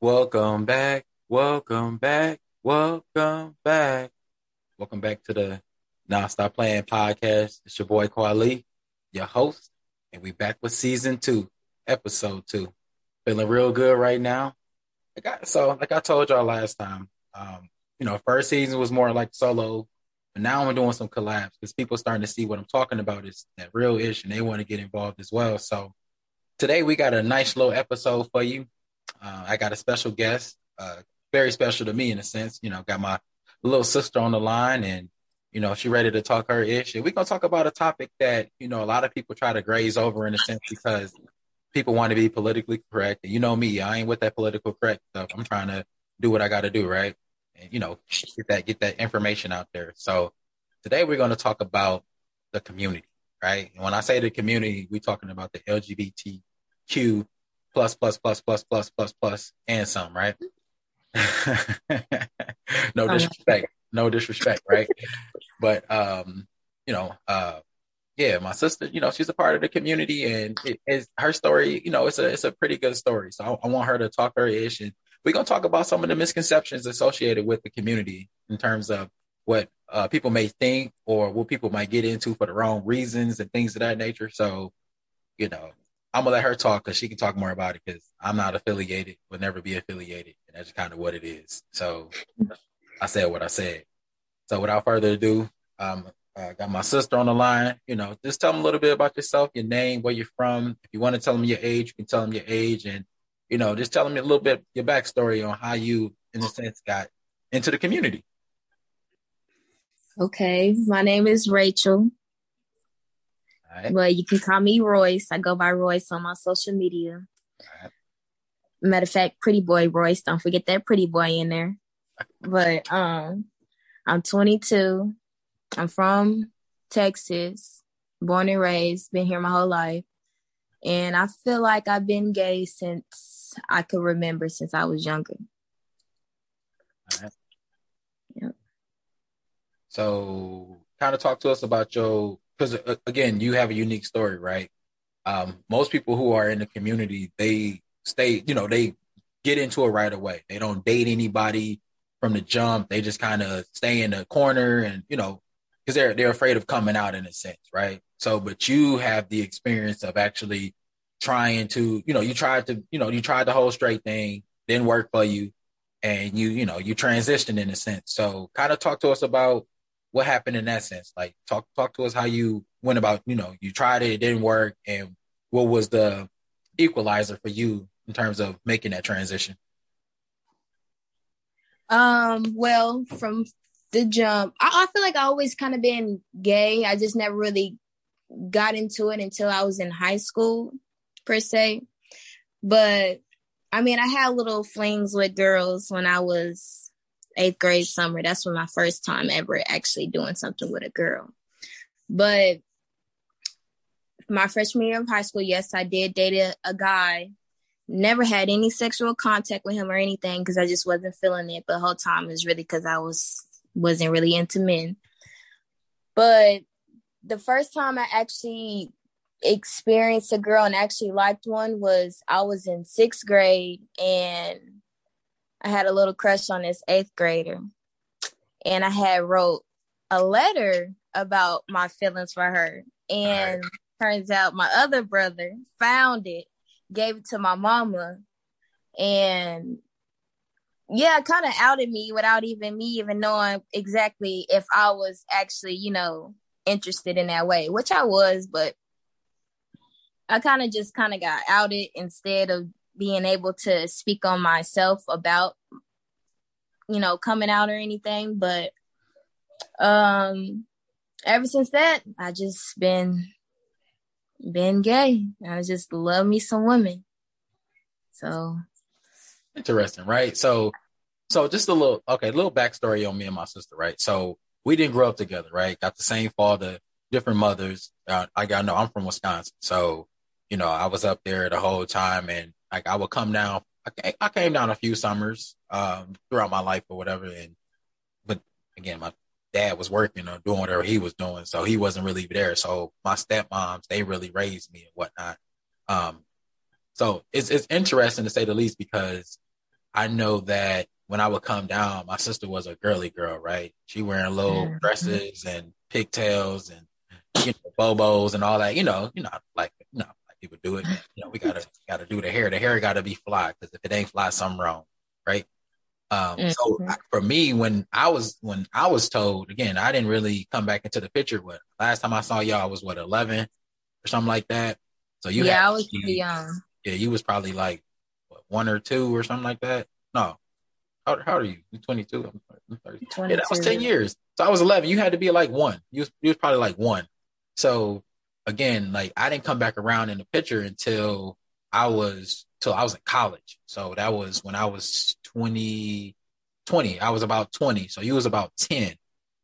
Welcome back. Welcome back. Welcome back. Welcome back to the Now Stop Playing podcast. It's your boy Kwali, your host, and we back with season two, episode two. Feeling real good right now. I got so like I told y'all last time, um, you know, first season was more like solo, but now I'm doing some collabs because people starting to see what I'm talking about is that real issue and they want to get involved as well. So today we got a nice little episode for you. Uh, I got a special guest, uh, very special to me in a sense. You know, got my little sister on the line, and you know, she ready to talk her issue. We're gonna talk about a topic that you know a lot of people try to graze over in a sense because people want to be politically correct. And you know me, I ain't with that political correct stuff. I'm trying to do what I got to do, right? And you know, get that get that information out there. So today we're going to talk about the community, right? And when I say the community, we're talking about the LGBTQ plus plus plus plus plus plus plus and some, right? no disrespect, no disrespect, right? But um, you know, uh, yeah, my sister, you know, she's a part of the community, and it is her story. You know, it's a it's a pretty good story. So I, I want her to talk her ish, and we're gonna talk about some of the misconceptions associated with the community in terms of what uh, people may think or what people might get into for the wrong reasons and things of that nature. So, you know, I'm gonna let her talk because she can talk more about it because I'm not affiliated, will never be affiliated, and that's kind of what it is. So I said what I said. So without further ado, um, I got my sister on the line. You know, just tell them a little bit about yourself, your name, where you're from. If you want to tell them your age, you can tell them your age, and you know, just tell them a little bit your backstory on how you, in a sense, got into the community. Okay, my name is Rachel. Right. But you can call me Royce. I go by Royce on my social media. Right. Matter of fact, pretty boy Royce. Don't forget that pretty boy in there. but um, I'm 22. I'm from Texas, born and raised, been here my whole life. And I feel like I've been gay since I could remember, since I was younger. Right. Yep. So, kind of talk to us about your because uh, again, you have a unique story, right? Um, most people who are in the community, they stay, you know, they get into it right away. They don't date anybody from the jump. They just kind of stay in the corner and, you know, because they're they're afraid of coming out in a sense, right? So, but you have the experience of actually trying to, you know, you tried to, you know, you tried the whole straight thing, didn't work for you, and you, you know, you transitioned in a sense. So, kind of talk to us about what happened in that sense? Like talk talk to us how you went about, you know, you tried it, it didn't work, and what was the equalizer for you in terms of making that transition? Um, well, from the jump, I, I feel like I always kind of been gay. I just never really got into it until I was in high school, per se. But I mean, I had little flings with girls when I was eighth grade summer. That's when my first time ever actually doing something with a girl. But my freshman year of high school, yes, I did date a, a guy. Never had any sexual contact with him or anything because I just wasn't feeling it. But the whole time was really because I was wasn't really into men. But the first time I actually experienced a girl and actually liked one was I was in sixth grade and I had a little crush on this eighth grader. And I had wrote a letter about my feelings for her. And right. turns out my other brother found it, gave it to my mama, and yeah, kind of outed me without even me even knowing exactly if I was actually, you know, interested in that way, which I was, but I kind of just kind of got outed instead of being able to speak on myself about you know coming out or anything but um ever since that i just been been gay. I just love me some women. So. Interesting right? So so just a little okay a little backstory on me and my sister right? So we didn't grow up together right? Got the same father different mothers. Uh, i got no i'm from wisconsin. So you know i was up there the whole time and like I would come down. I, I came down a few summers um, throughout my life or whatever, and but again, my dad was working or doing whatever he was doing, so he wasn't really there. So my stepmoms they really raised me and whatnot. Um, so it's it's interesting to say the least because I know that when I would come down, my sister was a girly girl, right? She wearing little Mhm. dresses and pigtails and you know, bobos and all that. You know, you know, like you know, people do it. You know, we gotta gotta do the hair. The hair gotta be fly because if it ain't fly, something wrong, right? Um, so Mhm. I- for me, when I was when I was told again, I didn't really come back into the picture. But last time I saw y'all, I was what eleven or something like that. So you, yeah, had I was pretty young. yeah, you was probably like what, one or two or something like that. No, how, how old are you? You 22? I'm, I'm 30. Yeah, that was 10 years. So I was 11. You had to be like one. You was, you was probably like one. So again, like I didn't come back around in the picture until I was till I was in college. So that was when I was 20, 20. I was about 20. So you was about 10.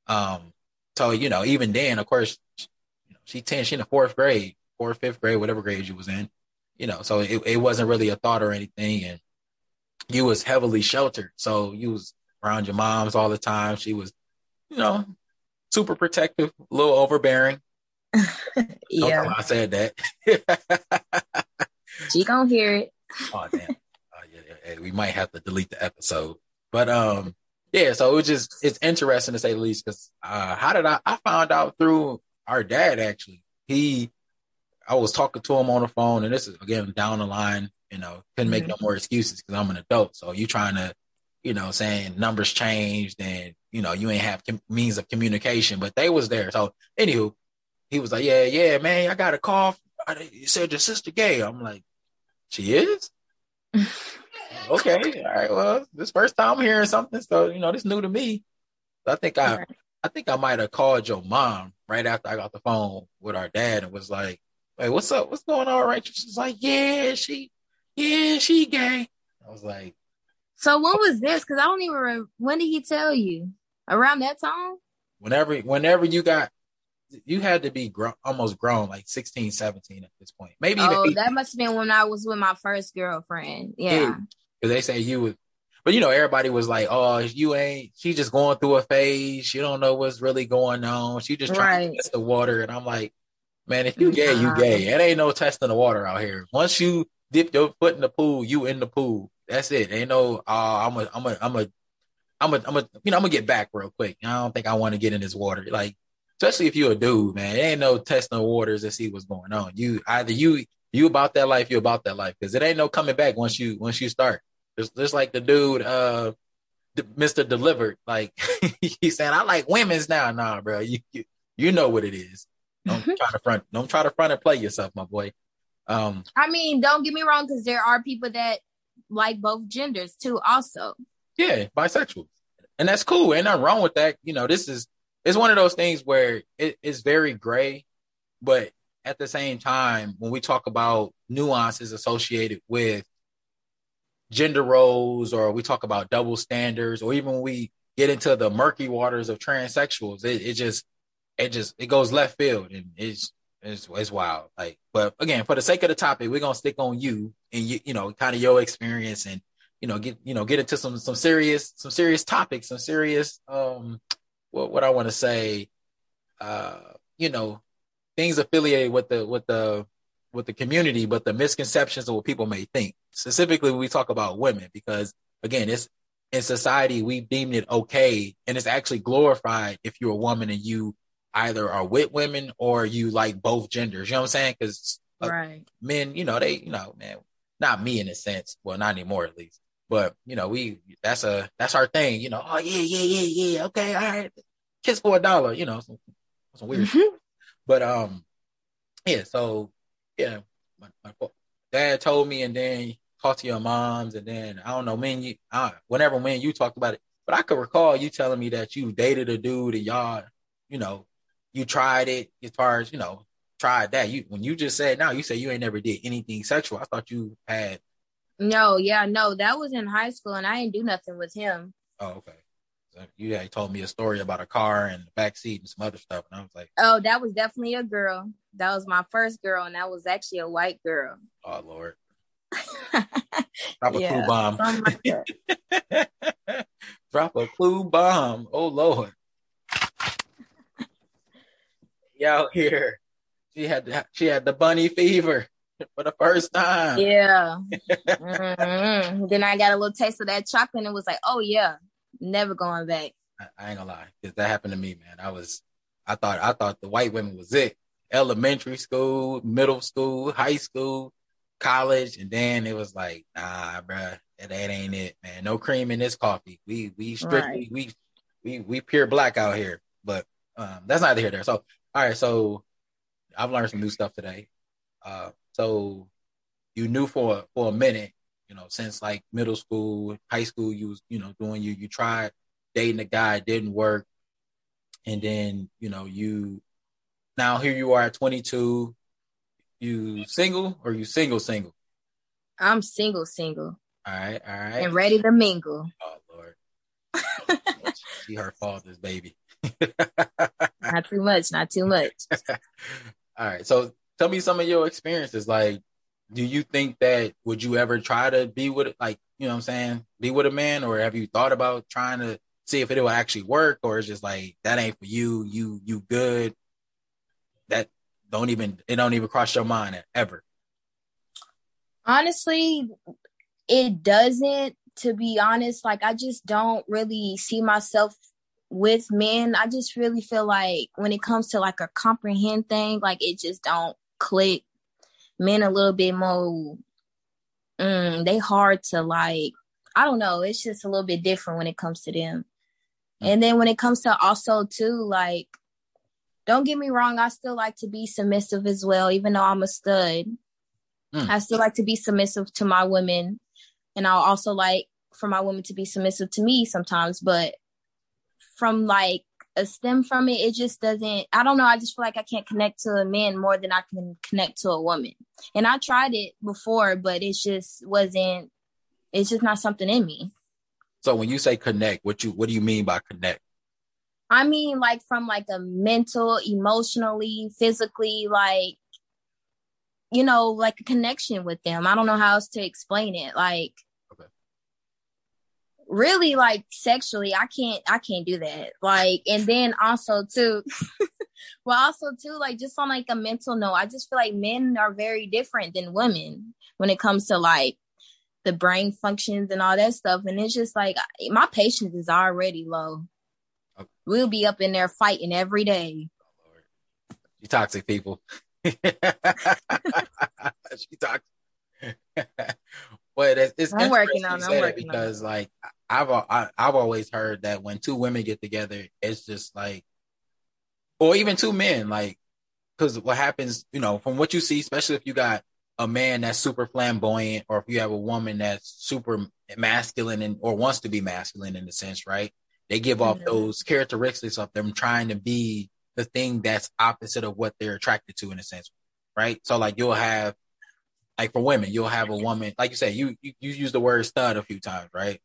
Um, so you know, even then, of course, you know, she 10, she in the fourth grade, fourth, fifth grade, whatever grade you was in. You know, so it, it wasn't really a thought or anything, and you was heavily sheltered. So you was around your moms all the time. She was, you know, super protective, a little overbearing. Yeah, I said that. she gonna hear it. oh damn. Oh, yeah, yeah, we might have to delete the episode. But um, yeah. So it was just it's interesting to say the least. Because uh, how did I? I found out through our dad actually. He, I was talking to him on the phone, and this is again down the line. You know, couldn't make no more excuses because I'm an adult. So you trying to, you know, saying numbers changed and you know you ain't have com- means of communication, but they was there. So anywho, he was like, yeah, yeah, man, I got a call. I- You said your sister gay. I'm like, she is. okay, all right. Well, this first time I'm hearing something, so you know, this new to me. I think I, Right. I think I might have called your mom right after I got the phone with our dad and was like, "Hey, what's up? What's going on?" Right? She's like, "Yeah, she, yeah, she gay." I was like, So when was this? Because I don't even remember. When did he tell you? Around that time? whenever, whenever you got, you had to be grown, almost grown, like 16, 17 at this point, maybe even Oh, 18. that must have been when I was with my first girlfriend. Yeah. Because they say you was, but you know, everybody was like, "Oh, you ain't." She just going through a phase. She don't know what's really going on. She just trying to Right. test the water. And I'm like, man, if you gay, you gay. It ain't no testing the water out here. Once you dip your foot in the pool, you in the pool. That's it. Ain't no. Uh, I'm a. I'm a. I'm a. I'm a. I'm a. You know, I'm gonna get back real quick. I don't think I want to get in this water. Like, especially if you're a dude, man. It ain't no testing waters to see what's going on. You either you you about that life, you about that life, because it ain't no coming back once you once you start. Just just like the dude, uh, D- Mr. Delivered, like he's saying, I like women's now. Nah, bro, you you, you know what it is. Don't try to front. Don't try to front and play yourself, my boy. Um, I mean, don't get me wrong, because there are people that like both genders too, also. yeah, bisexual, and that's cool. Ain't nothing wrong with that. You know, this is it's one of those things where it, it's very gray, but at the same time, when we talk about nuances associated with gender roles, or we talk about double standards, or even when we get into the murky waters of transsexuals, it, it just it just it goes left field, and it's it's it's wild. Like, but again, for the sake of the topic, we're gonna stick on you and you you know kind of your experience and you know get you know get into some some serious some serious topics, some serious um what what I want to say, uh you know things affiliated with the with the with the community, but the misconceptions of what people may think. Specifically, when we talk about women, because again, it's in society we deem it okay, and it's actually glorified if you're a woman and you either are with women or you like both genders. You know what I'm saying? Because Uh, right. men, you know, they, you know, man, not me in a sense. Well, not anymore at least. But you know, we that's a that's our thing. You know, oh yeah, yeah, yeah, yeah. Okay, all right. Kiss for a dollar. You know, some, some weird. shit. But um, yeah. So yeah, my, my dad told me, and then talked to your moms, and then I don't know, man. You, uh, whenever when you talked about it, but I could recall you telling me that you dated a dude, and y'all, you know, you tried it as far as you know, tried that. You when you just said now, you said you ain't never did anything sexual. I thought you had. No, yeah, no, that was in high school, and I didn't do nothing with him. Oh, okay. So you had told me a story about a car and the back seat and some other stuff, and I was like, Oh, that was definitely a girl. That was my first girl, and that was actually a white girl. oh lord, drop a Yeah, clue bomb. like. Drop a clue bomb. Oh Lord. Y'all here. She had the, she had the bunny fever. for the first time. Yeah. mm-hmm. Then I got a little taste of that chocolate and it was like, oh yeah, never going back. I, I ain't gonna lie, because that happened to me, man. I was, I thought, I thought the white women was it. Elementary school, middle school, high school, college, and then it was like, nah, bruh, that, that ain't it, man. No cream in this coffee. We we strictly right. we we we pure black out here. But um, that's neither here there. So all right, so I've learned some new stuff today. Uh, so you knew for for a minute, you know, since like middle school, high school, you was you know doing you you tried dating a guy, didn't work, and then you know you now here you are at 22. You single or you single single? I'm single single. All right, all right. And ready to mingle. Oh Lord. she her father's baby. not too much, not too much. all right. So tell me some of your experiences. Like, do you think that would you ever try to be with like, you know what I'm saying, be with a man, or have you thought about trying to see if it will actually work, or it's just like that ain't for you, you you good. That don't even it don't even cross your mind ever. Honestly, it doesn't to be honest like i just don't really see myself with men i just really feel like when it comes to like a comprehend thing like it just don't click men a little bit more mm, they hard to like i don't know it's just a little bit different when it comes to them mm. and then when it comes to also too like don't get me wrong i still like to be submissive as well even though i'm a stud mm. i still like to be submissive to my women and I'll also like for my women to be submissive to me sometimes, but from like a stem from it, it just doesn't. I don't know. I just feel like I can't connect to a man more than I can connect to a woman. And I tried it before, but it just wasn't. It's just not something in me. So when you say connect, what you what do you mean by connect? I mean like from like a mental, emotionally, physically, like you know, like a connection with them. I don't know how else to explain it. Like. Really like sexually, I can't I can't do that. Like and then also too well also too like just on like a mental note, I just feel like men are very different than women when it comes to like the brain functions and all that stuff. And it's just like my patience is already low. Okay. We'll be up in there fighting every day. Oh, you toxic people. she talks. but it's, it's I'm working on. I'm working because on. like I've I, have i have always heard that when two women get together, it's just like, or even two men, like, because what happens, you know, from what you see, especially if you got a man that's super flamboyant, or if you have a woman that's super masculine and or wants to be masculine in a sense, right? They give off mm-hmm. those characteristics of them trying to be the thing that's opposite of what they're attracted to in a sense, right? So like you'll have like for women, you'll have a woman, like you said, you you, you use the word stud a few times, right?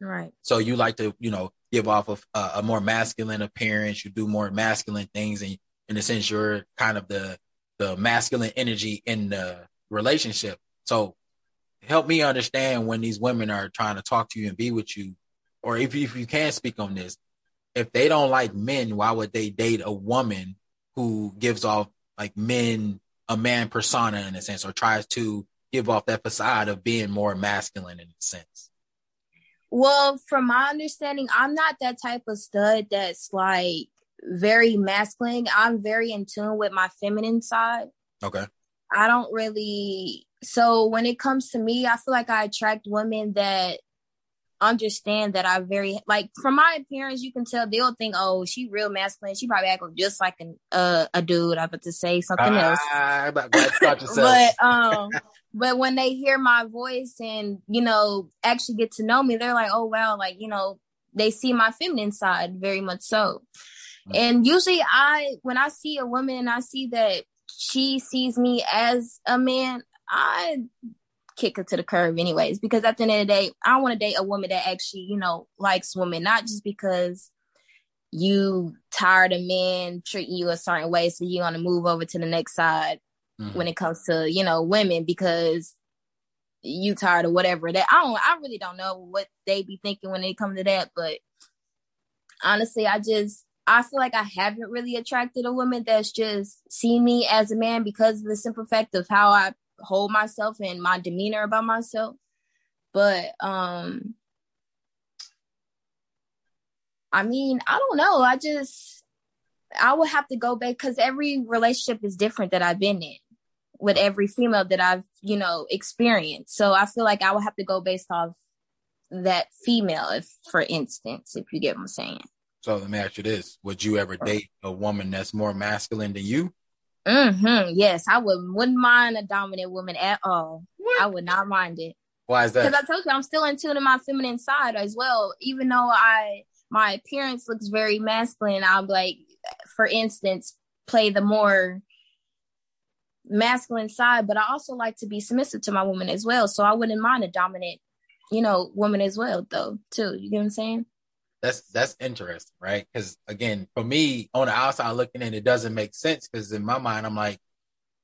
Right. So you like to, you know, give off of a, a more masculine appearance. You do more masculine things, and in a sense, you're kind of the the masculine energy in the relationship. So help me understand when these women are trying to talk to you and be with you, or if if you can speak on this, if they don't like men, why would they date a woman who gives off like men, a man persona in a sense, or tries to give off that facade of being more masculine in a sense? Well, from my understanding, I'm not that type of stud that's like very masculine. I'm very in tune with my feminine side. Okay. I don't really so when it comes to me, I feel like I attract women that understand that I very like from my appearance, you can tell they'll think, oh, she real masculine. She probably act just like an, uh, a dude. I about to say something else, ah, but um, but when they hear my voice and you know actually get to know me, they're like, oh wow, like you know they see my feminine side very much so. Mm-hmm. And usually, I when I see a woman and I see that she sees me as a man, I kick her to the curb anyways because at the end of the day i want to date a woman that actually you know likes women not just because you tired of men treating you a certain way so you want to move over to the next side mm-hmm. when it comes to you know women because you tired of whatever that i don't i really don't know what they be thinking when they come to that but honestly i just I feel like I haven't really attracted a woman that's just seen me as a man because of the simple fact of how I hold myself and my demeanor about myself. But um I mean, I don't know. I just I would have to go back because every relationship is different that I've been in with every female that I've, you know, experienced. So I feel like I would have to go based off that female, if for instance, if you get what I'm saying. So let me ask you this: Would you ever date a woman that's more masculine than you? Mm-hmm. Yes, I would. Wouldn't mind a dominant woman at all. What? I would not mind it. Why is that? Because I told you I'm still in tune to my feminine side as well. Even though I my appearance looks very masculine, I'm like, for instance, play the more masculine side, but I also like to be submissive to my woman as well. So I wouldn't mind a dominant, you know, woman as well, though, too. You get what I'm saying? That's that's interesting, right? Because again, for me, on the outside looking in, it doesn't make sense because in my mind, I'm like,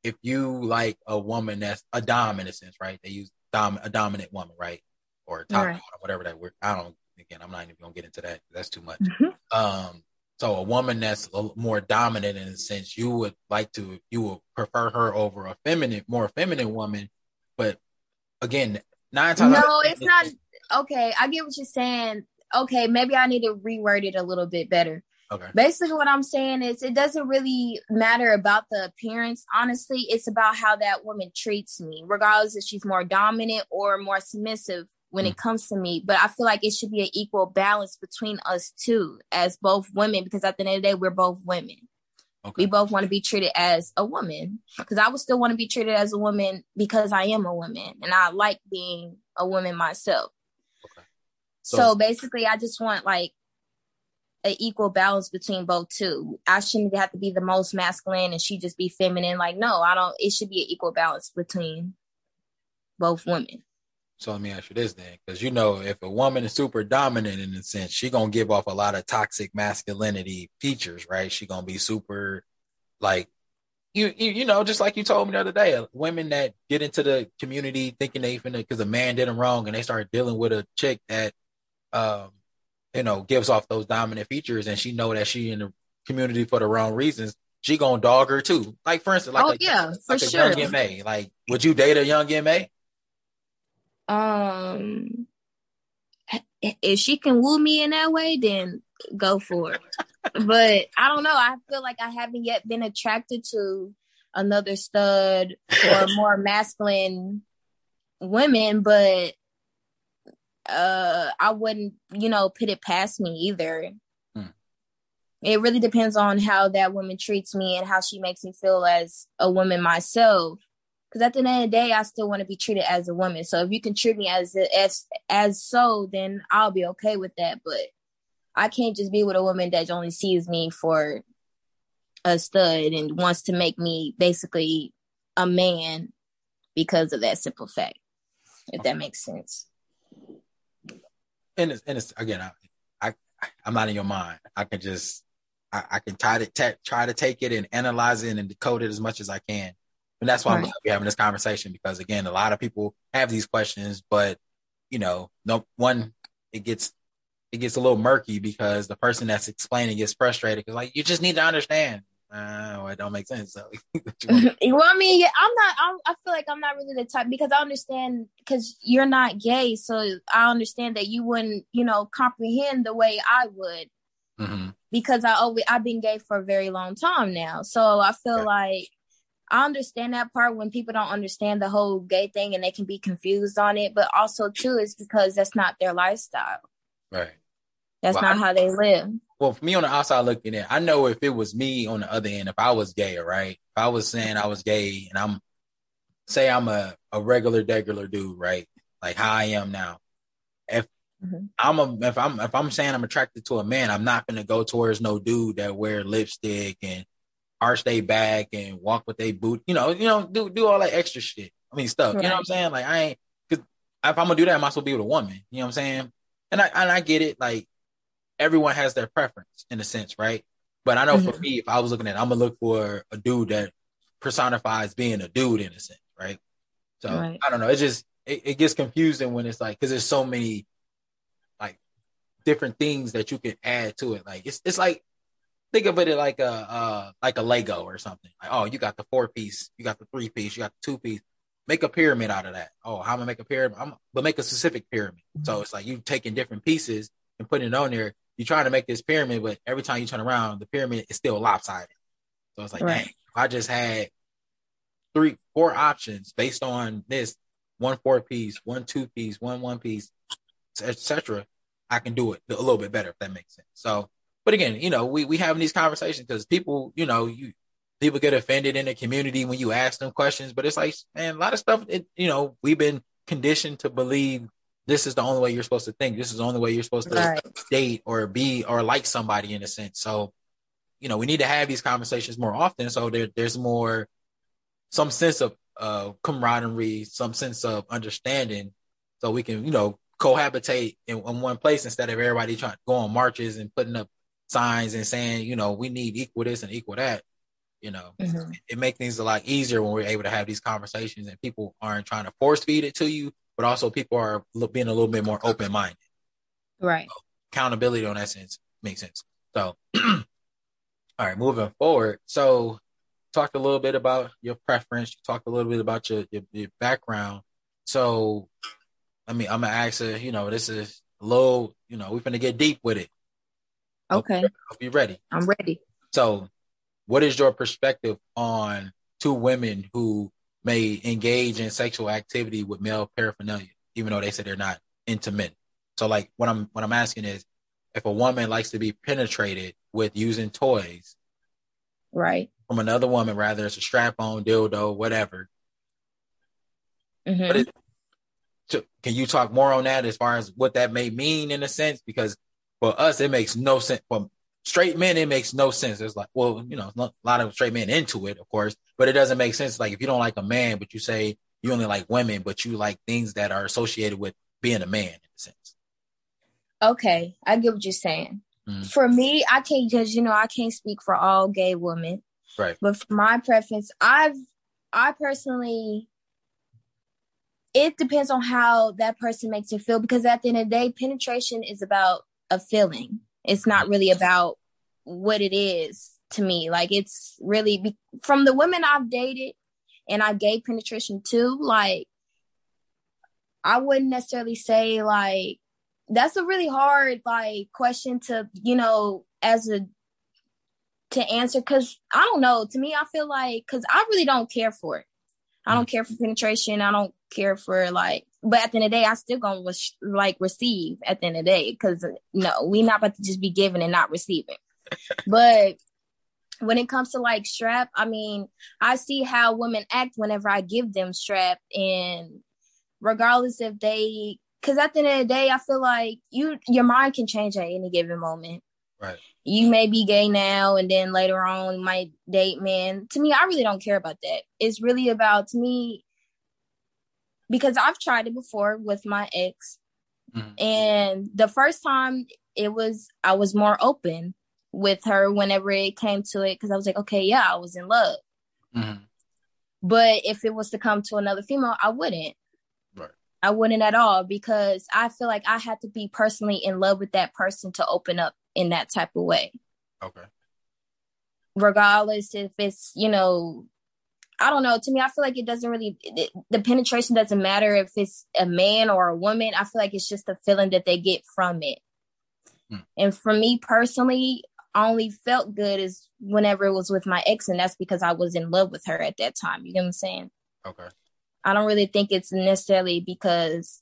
if you like a woman that's a dom in a sense, right? They use dom a dominant woman, right? Or top right. or whatever that word. I don't. Again, I'm not even gonna get into that. That's too much. Mm-hmm. Um, so a woman that's a more dominant in a sense, you would like to, you would prefer her over a feminine, more feminine woman. But again, nine times. No, it's not. Okay, I get what you're saying. Okay, maybe I need to reword it a little bit better. Okay. Basically, what I'm saying is it doesn't really matter about the appearance. Honestly, it's about how that woman treats me, regardless if she's more dominant or more submissive when mm. it comes to me. But I feel like it should be an equal balance between us two as both women, because at the end of the day, we're both women. Okay. We both want to be treated as a woman because I would still want to be treated as a woman because I am a woman and I like being a woman myself. So, so basically, I just want like an equal balance between both two. I shouldn't have to be the most masculine and she just be feminine. Like, no, I don't. It should be an equal balance between both women. So let me ask you this then, because you know, if a woman is super dominant in a sense, she gonna give off a lot of toxic masculinity features, right? She gonna be super, like, you you, you know, just like you told me the other day, uh, women that get into the community thinking they finna because a man did them wrong, and they start dealing with a chick that, um, you know, gives off those dominant features, and she know that she in the community for the wrong reasons. She gonna dog her too. Like for instance, like oh a, yeah, like for sure. young MA. Like, would you date a young MA? um if she can woo me in that way, then go for it. but I don't know. I feel like I haven't yet been attracted to another stud or more masculine women, but uh I wouldn't, you know, put it past me either. Hmm. It really depends on how that woman treats me and how she makes me feel as a woman myself because at the end of the day, I still want to be treated as a woman. So if you can treat me as as as so, then I'll be okay with that. But I can't just be with a woman that only sees me for a stud and wants to make me basically a man because of that simple fact. If that makes sense. And it's, and it's again, I, I I'm not in your mind. I can just I, I can try to try to take it and analyze it and decode it as much as I can and that's why right. we're having this conversation because again, a lot of people have these questions, but you know, no one, it gets, it gets a little murky because the person that's explaining gets frustrated because like, you just need to understand. Uh, well, it don't make sense. So. well, I mean, yeah, I'm not. I'm, i feel like I'm not really the type because I understand because you're not gay, so I understand that you wouldn't, you know, comprehend the way I would. Mm-hmm. Because I always I've been gay for a very long time now, so I feel yeah. like I understand that part when people don't understand the whole gay thing and they can be confused on it, but also too is because that's not their lifestyle. Right. That's well, not I, how they live. Well, for me on the outside looking in, I know if it was me on the other end, if I was gay, right? If I was saying I was gay and I'm say I'm a, a regular degular dude, right? Like how I am now. If mm-hmm. I'm a if I'm if I'm saying I'm attracted to a man, I'm not gonna go towards no dude that wear lipstick and arch their back and walk with their boot, you know, you know, do do all that extra shit. I mean, stuff. Right. You know what I'm saying? Like I ain't cause if I'm gonna do that, I might as well be with a woman. You know what I'm saying? And I and I get it. Like everyone has their preference in a sense, right? But I know mm-hmm. for me, if I was looking at, I'm gonna look for a dude that personifies being a dude in a sense, right? So right. I don't know. It just it, it gets confusing when it's like because there's so many like different things that you can add to it. Like it's it's like think of it like a uh, like a Lego or something. Like, oh, you got the four piece, you got the three piece, you got the two piece. make a pyramid out of that. Oh, how am I make a pyramid? I'm but make a specific pyramid. So it's like you taking different pieces and putting it on there. You're trying to make this pyramid, but every time you turn around, the pyramid is still lopsided. So it's like, right. dang, if I just had three, four options based on this one four piece, one two piece, one one piece, etc. I can do it a little bit better if that makes sense. So, but again, you know, we we having these conversations because people, you know, you people get offended in the community when you ask them questions, but it's like, man, a lot of stuff, it, you know, we've been conditioned to believe this is the only way you're supposed to think. This is the only way you're supposed to right. date or be or like somebody in a sense. So, you know, we need to have these conversations more often. So there, there's more, some sense of uh, camaraderie, some sense of understanding, so we can, you know, cohabitate in, in one place instead of everybody trying to go on marches and putting up signs and saying, you know, we need equal this and equal that. You know, mm-hmm. it, it makes things a lot easier when we're able to have these conversations and people aren't trying to force feed it to you, but also people are being a little bit more open minded. Right. So, accountability on that sense makes sense. So, all right, moving forward. So, talked a little bit about your preference. You talked a little bit about your your, your background. So, I mean, I'm gonna ask her. You know, this is a little. You know, we're gonna get deep with it. Okay. Hope, you're ready. I'm ready. So, what is your perspective on two women who may engage in sexual activity with male paraphernalia, even though they say they're not intimate? So, like, what I'm what I'm asking is, if a woman likes to be penetrated with using toys, right, from another woman, rather it's a strap on, dildo, whatever. Mm-hmm. But it, to, can you talk more on that as far as what that may mean in a sense? Because for us, it makes no sense. For straight men, it makes no sense. It's like, well, you know, a lot of straight men into it, of course, but it doesn't make sense. Like if you don't like a man, but you say you only like women, but you like things that are associated with being a man in a sense. Okay, I get what you're saying. Mm-hmm. For me, I can't because you know I can't speak for all gay women. Right. But for my preference, I've I personally it depends on how that person makes you feel because at the end of the day, penetration is about a feeling. It's not really about what it is to me. Like it's really be- from the women I've dated and I gave penetration to, like I wouldn't necessarily say like that's a really hard like question to, you know, as a to answer because I don't know. To me, I feel like because I really don't care for it. I don't mm. care for penetration. I don't care for like, but at the end of the day, I still gonna res- like receive at the end of the day because no, we not about to just be giving and not receiving. but when it comes to like strap, I mean, I see how women act whenever I give them strap, and regardless if they, because at the end of the day, I feel like you your mind can change at any given moment. Right. You may be gay now and then later on might date men. To me, I really don't care about that. It's really about to me because I've tried it before with my ex. Mm-hmm. And the first time it was I was more open with her whenever it came to it because I was like, okay, yeah, I was in love. Mm-hmm. But if it was to come to another female, I wouldn't. Right. I wouldn't at all because I feel like I had to be personally in love with that person to open up in that type of way. Okay. Regardless if it's, you know, I don't know. To me, I feel like it doesn't really, it, the penetration doesn't matter if it's a man or a woman. I feel like it's just the feeling that they get from it. Hmm. And for me personally, I only felt good is whenever it was with my ex, and that's because I was in love with her at that time. You know what I'm saying? Okay. I don't really think it's necessarily because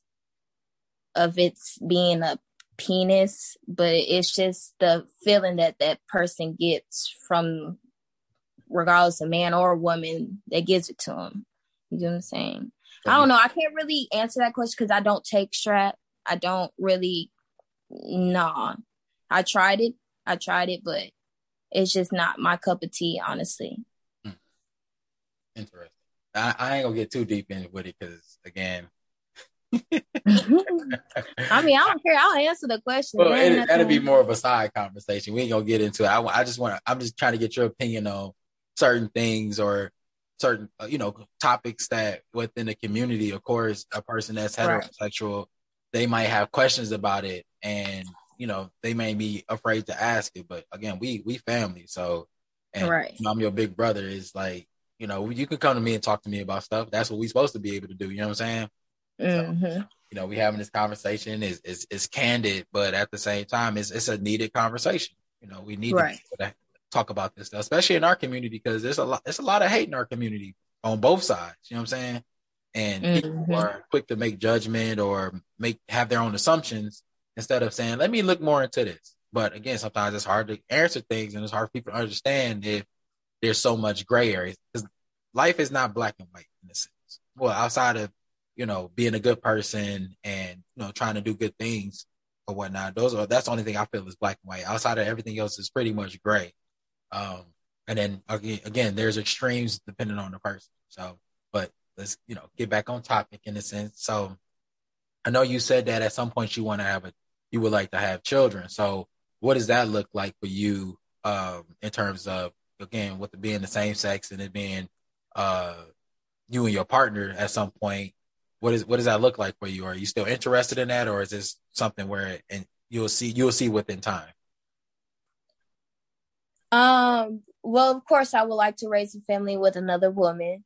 of its being a penis, but it's just the feeling that that person gets from, regardless of man or woman, that gives it to them. You know what I'm saying? I don't know. I can't really answer that question because I don't take strap. I don't really. Nah, I tried it. I tried it, but it's just not my cup of tea, honestly. Hmm. Interesting. I, I, ain't gonna get too deep in with it because again, I mean, I don't care. I'll answer the question. Well, it, that'll be more of a side conversation. We ain't gonna get into it. I, I just want to. I'm just trying to get your opinion on certain things or certain, uh, you know, topics that within the community. Of course, a person that's heterosexual, right. they might have questions about it, and you know, they may be afraid to ask it. But again, we we family, so and right. I'm your big brother. Is like you know, you can come to me and talk to me about stuff. That's what we're supposed to be able to do. You know what I'm saying? Mm-hmm. So, you know, we having this conversation is is is candid, but at the same time, it's it's a needed conversation. You know, we need right. Talk about this stuff, especially in our community, because there's a lot there's a lot of hate in our community on both sides. You know what I'm saying? And mm-hmm. people are quick to make judgment or make have their own assumptions instead of saying, "Let me look more into this." But again, sometimes it's hard to answer things, and it's hard for people to understand if there's so much gray areas because life is not black and white in a sense. Well, outside of you know being a good person and you know trying to do good things or whatnot, those are that's the only thing I feel is black and white. Outside of everything else is pretty much gray. Um, and then again, there's extremes depending on the person. So, but let's you know get back on topic in a sense. So, I know you said that at some point you want to have a you would like to have children. So, what does that look like for you um, in terms of again with it being the same sex and it being uh, you and your partner at some point? What is what does that look like for you? Are you still interested in that, or is this something where and you'll see you'll see within time? Um. Well, of course, I would like to raise a family with another woman,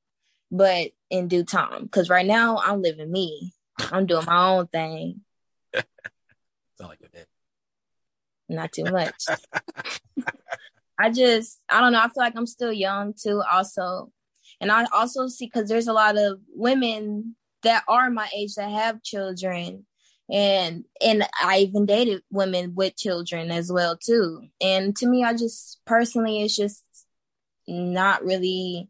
but in due time. Because right now, I'm living me. I'm doing my own thing. Sound like your dad. Not too much. I just, I don't know. I feel like I'm still young too, also. And I also see because there's a lot of women that are my age that have children. And and I even dated women with children as well too. And to me, I just personally, it's just not really.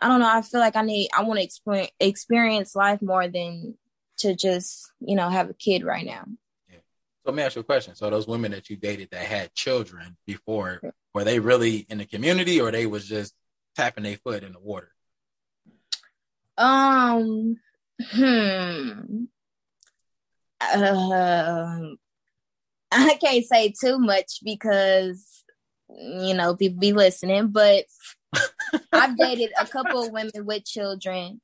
I don't know. I feel like I need. I want to experience experience life more than to just you know have a kid right now. Yeah. So let me ask you a question. So those women that you dated that had children before, were they really in the community or they was just tapping their foot in the water? Um. Hmm. Uh, I can't say too much because you know people be listening, but I've dated a couple of women with children,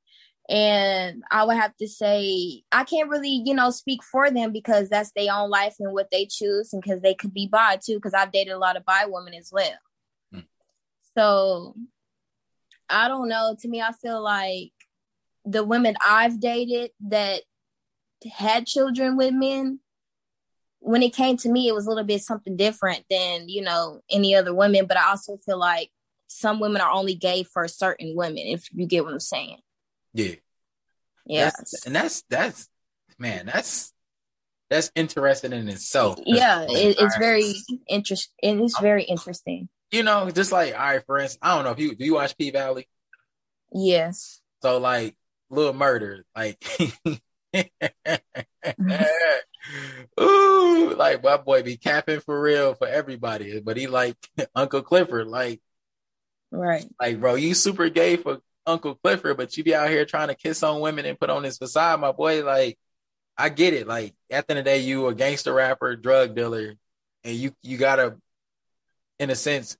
and I would have to say I can't really you know speak for them because that's their own life and what they choose, and because they could be bi too. Because I've dated a lot of bi women as well, Hmm. so I don't know. To me, I feel like the women I've dated that had children with men, when it came to me, it was a little bit something different than, you know, any other women. But I also feel like some women are only gay for certain women, if you get what I'm saying. Yeah. Yes. That's, and that's that's man, that's that's interesting in itself. yeah, it, it's very interesting. It's very interesting. You know, just like all right, friends, I don't know if you do you watch P Valley. Yes. So like Lil Murda, like ooh, like my boy be capping for real for everybody, but he like Uncle Clifford, like Right. like bro, you super gay for Uncle Clifford, but you be out here trying to kiss on women and put on this facade, my boy. Like, I get it. Like at the end of the day, you a gangster rapper, drug dealer, and you you gotta, in a sense,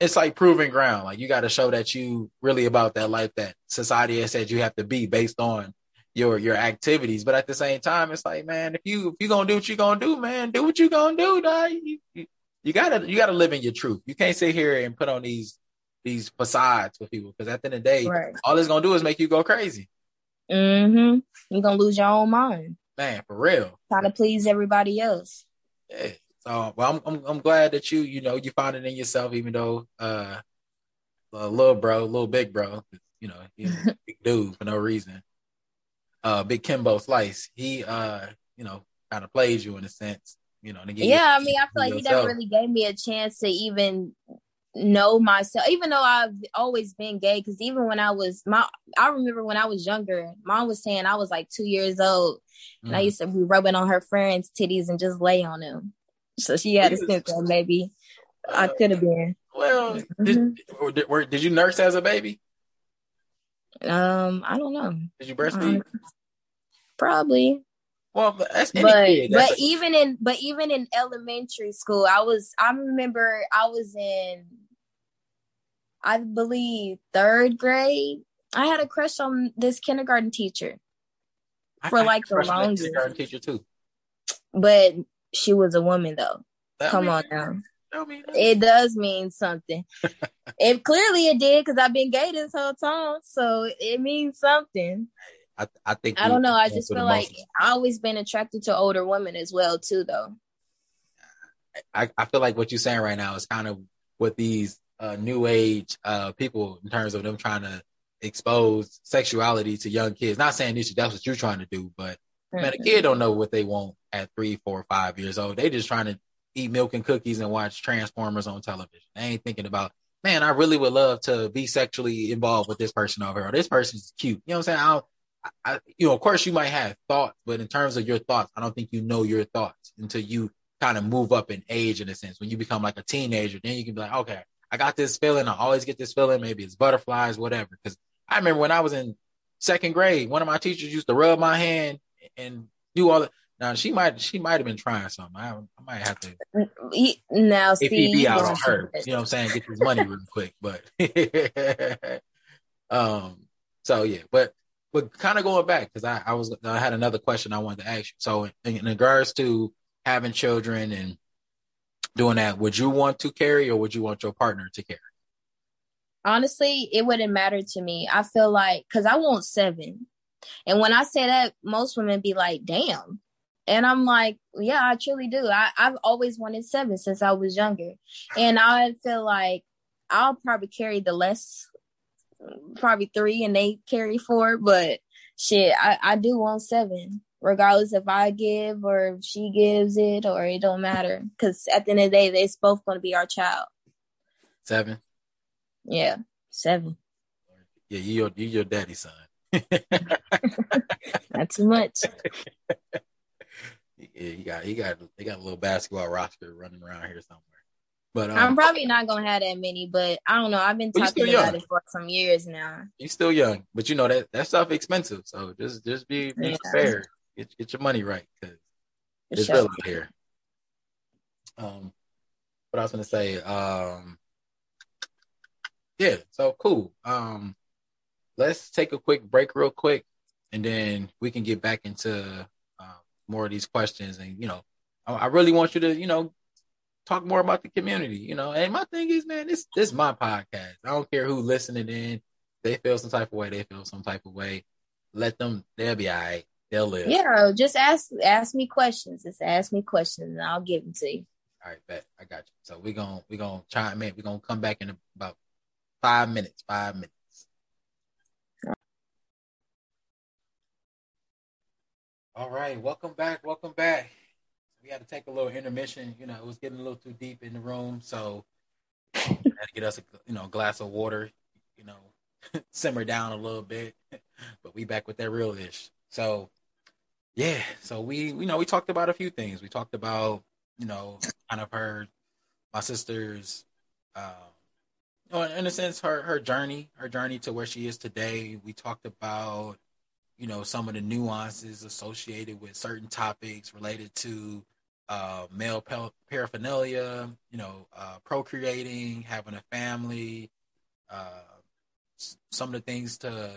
it's like proving ground. Like you got to show that you really about that life that society has said you have to be based on your your activities. But at the same time, it's like, man, if you if you gonna do what you gonna do, man, do what you gonna do, dog. You, you, you gotta you gotta live in your truth. You can't sit here and put on these these facades for people because at the end of the day, Right. all it's gonna do is make you go crazy, Mm-hmm. You're gonna lose your own mind man, for real. trying to please everybody else. Yeah. So, well, I'm, I'm I'm glad that you you know you found it in yourself, even though uh, a little bro, little big bro, you know, he's a big dude for no reason. Uh, Big Kimbo Slice, he uh, you know, kind of plays you in a sense, you know. Yeah, you- I mean, I feel like he never really gave me a chance to even know myself, even though I've always been gay. Because even when I was my, I remember when I was younger, mom was saying I was like two years old, and I Mhm. used to be rubbing on her friends' titties and just lay on them. So she had a sniff that maybe I could have been. Well, Mhm. did, did, were, did you nurse as a baby? Um, I don't know, Did you breastfeed? Um, probably. well, that's any but kid. That's but a- even in but even in elementary school i was i remember i was in i believe third grade i had a crush on this kindergarten teacher for I like the crushed that longest. kindergarten teacher too. but she was a woman though That- come on now Don't mean It does mean something. it clearly it did because I've been gay this whole time, so it means something. I, I think I don't know. I just feel like I always been attracted to older women as well too, though. I, I feel like what you're saying right now is kind of what these uh, new age uh, people in terms of them trying to expose sexuality to young kids. Not saying this, that's what you're trying to do, but mm-hmm. man, a kid don't know what they want at three, four, five years old. They just trying to eat milk and cookies and watch Transformers on television. They ain't thinking about, man, I really would love to be sexually involved with this person over here. Or this person's cute. You know what I'm saying? I, I, you know, of course you might have thoughts, but in terms of your thoughts, I don't think you know your thoughts until you kind of move up in age in a sense. When you become like a teenager, then you can be like, okay, I got this feeling. I always get this feeling. Maybe it's butterflies, whatever. Because I remember when I was in second grade, one of my teachers used to rub my hand and do all the. Now she might she might have been trying something. I, I might have to he, now if he be out on her. You know what I'm saying? Get this money real quick. But um, so yeah, but but kind of going back because I I was I had another question I wanted to ask you. So in, in regards to having children and doing that, would you want to carry or would you want your partner to carry? Honestly, it wouldn't matter to me. I feel like because I want seven. And when I say that, most women be like, damn. And I'm like, yeah, I truly do. I, I've always wanted seven since I was younger. And I feel like I'll probably carry the less, probably three, and they carry four. But shit, I, I do want seven, regardless if I give or if she gives it, or it don't matter. Because at the end of the day, it's both going to be our child. Seven. Yeah, seven. Yeah, you your you your daddy son. Not too much. Yeah, he got he got they got a little basketball roster running around here somewhere. But um, I'm probably not gonna have that many, but I don't know. I've been talking about it for some years now. You're still young, but you know that that stuff expensive. So just just be, be yeah. prepared. Get get your money right because it's sure. real here. Um, what I was gonna say. Um, yeah. So cool. Um, let's take a quick break, real quick, and then we can get back into more of these questions. And, you know, I, I really want you to, you know, talk more about the community, you know. And my thing is, man, this this is my podcast. I don't care who listening in. They feel some type of way, they feel some type of way. Let them they'll be all right. They'll live. Yeah, just ask ask me questions. Just ask me questions and I'll give them to you. All right, bet. I got you. So we're gonna we're gonna chime in. We're gonna come back in about five minutes. Five minutes. All right, welcome back. Welcome back. We had to take a little intermission. You know, it was getting a little too deep in the room, so had to get us a you know glass of water. You know, simmer down a little bit. but we back with that real ish. So yeah, so we you know we talked about a few things. We talked about you know kind of her my sister's um in a sense her her journey her journey to where she is today. We talked about you know some of the nuances associated with certain topics related to uh, male paraphernalia, you know, uh, procreating, having a family, uh, some of the things to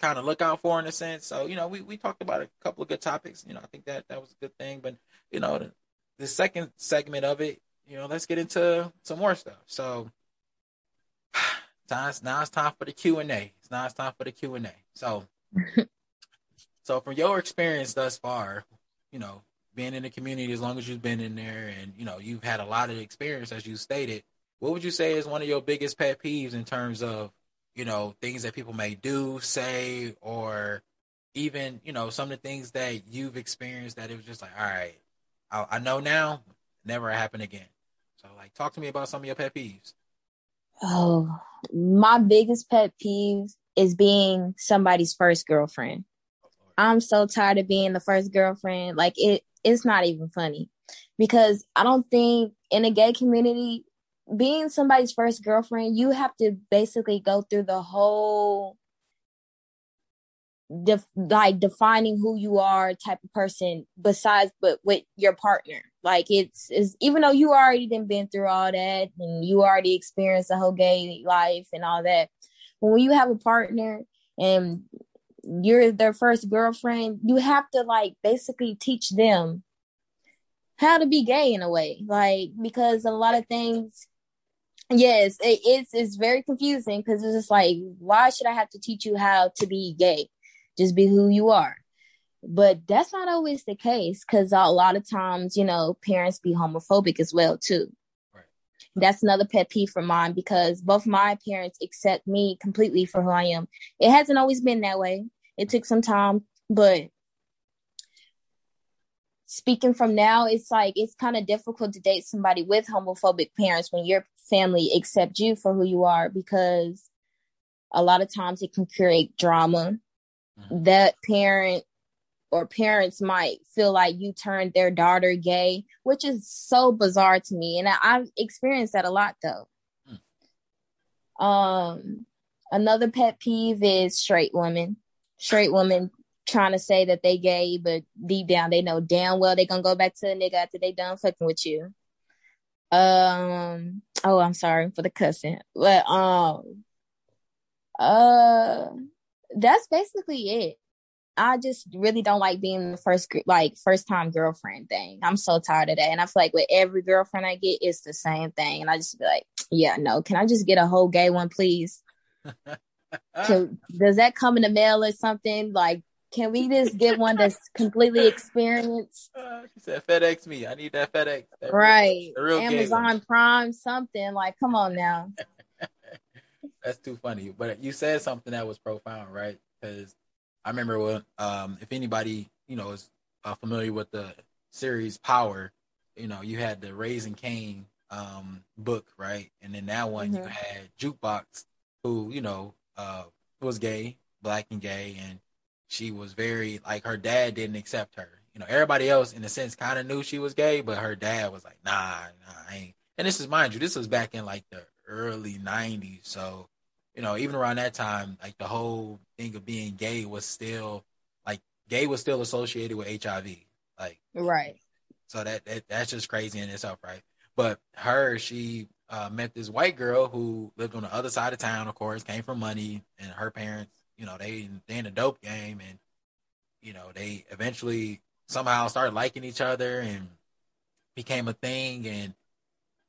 kind of look out for in a sense. So, you know, we, we talked about a couple of good topics. You know, I think that that was a good thing. But, you know, the, the second segment of it, you know, let's get into some more stuff. So, now it's time for the Q and A. It's now it's time for the Q and A. So, so from your experience thus far, you know, being in the community as long as you've been in there and, you know, you've had a lot of experience as you stated, what would you say is one of your biggest pet peeves in terms of, you know, things that people may do, say, or even, you know, some of the things that you've experienced that it was just like, all right, I, I know now, never happen again. So like talk to me about some of your pet peeves. Oh, my biggest pet peeves is being somebody's first girlfriend. I'm so tired of being the first girlfriend. Like it it's not even funny. Because I don't think in a gay community being somebody's first girlfriend, you have to basically go through the whole def- like defining who you are type of person besides but with your partner like it's is even though you already been through all that and you already experienced the whole gay life and all that when you have a partner and you're their first girlfriend, you have to like basically teach them how to be gay in a way, like because a lot of things. Yes, it, it's it's very confusing because it's just like, why should I have to teach you how to be gay? Just be who you are. But that's not always the case because a lot of times, you know, parents be homophobic as well too. That's another pet peeve for mine because both my parents accept me completely for who I am. It hasn't always been that way. It took some time, but speaking from now, it's like it's kind of difficult to date somebody with homophobic parents when your family accept you for who you are because a lot of times it can create drama. Mm-hmm. That parent or parents might feel like you turned their daughter gay, which is so bizarre to me. And I, have experienced that a lot though. Mm. Um, another pet peeve is straight women. Straight women trying to say that they gay, but deep down they know damn well they gonna go back to the nigga after they done fucking with you. Um. Oh, I'm sorry for the cussing, but um. Uh, that's basically it. I just really don't like being the first like first time girlfriend thing. I'm so tired of that, and I feel like with every girlfriend I get, it's the same thing, and I just be like, yeah, no, can I just get a whole gay one, please? does that come in the mail or something? Like, can we just get one that's completely experienced? Uh, she said, FedEx me. I need that FedEx. That right. Real, Amazon Prime, something. Like, come on now. that's too funny. But you said something that was profound, right? Because I remember when, um, if anybody, you know, is uh, familiar with the series Power, you know, you had the Raising Kanan um, book, right? And then that one mm-hmm. you had Jukebox, who, you know, uh, was gay, black and gay, and she was very like her dad didn't accept her. You know, everybody else in a sense kind of knew she was gay, but her dad was like, nah, nah, I ain't. And this is mind you, this was back in like the early '90s, so you know, even around that time, like the whole thing of being gay was still like gay was still associated with HIV, like right. So that, that that's just crazy in itself, right? But her, she uh, met this white girl who lived on the other side of town. Of course, came from money, and her parents you know, they they in a dope game, and you know, they eventually somehow started liking each other and became a thing, and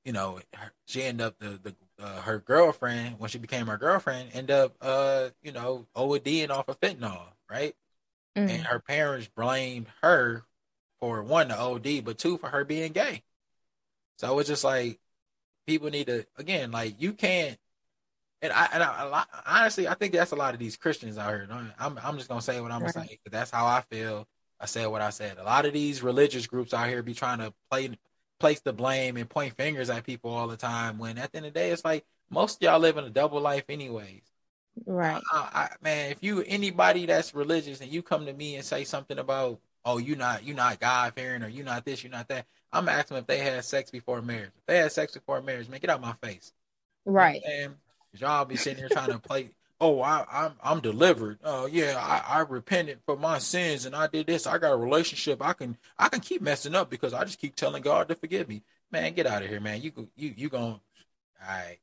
you know, she ended up the the uh, her girlfriend when she became her girlfriend end up uh you know ODing off of fentanyl, right? Mm-hmm. And her parents blamed her for one the OD, but two for her being gay. So it's just like people need to again like you can't and I and I, lot, honestly, I think that's a lot of these Christians out here. I'm I'm just gonna say what I'm gonna say because that's how I feel. I said what I said. A lot of these religious groups out here be trying to play place the blame and point fingers at people all the time. When at the end of the day, it's like most y'all live in a double life anyways. Right. I, I, man, if you anybody that's religious and you come to me and say something about, oh, you not you not God fearing or you not this, you not that, I'm asking if they had sex before marriage. If they had sex before marriage, man, get out my face. Right. And y'all be sitting here trying to play. Oh, I, I'm, I'm delivered. Oh yeah, I, I repented for my sins and I did this. I got a relationship. I can I can keep messing up because I just keep telling God to forgive me. Man, get out of here, man. You you you going all right?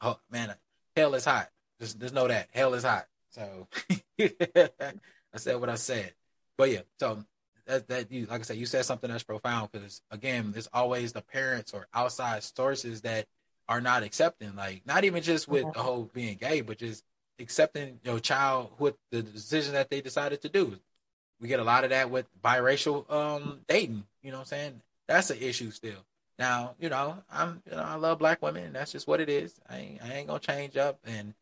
Oh man, hell is hot. Just just know that hell is hot. So I said what I said. But yeah, so that that you like I said, you said something that's profound because again, there's always the parents or outside sources that are not accepting. Like not even just with the whole being gay, but just accepting your child with the decision that they decided to do. We get a lot of that with biracial um dating. You know what I'm saying? That's an issue still. Now, you know, I'm you know, I love black women and that's just what it is. I ain't I ain't gonna change up and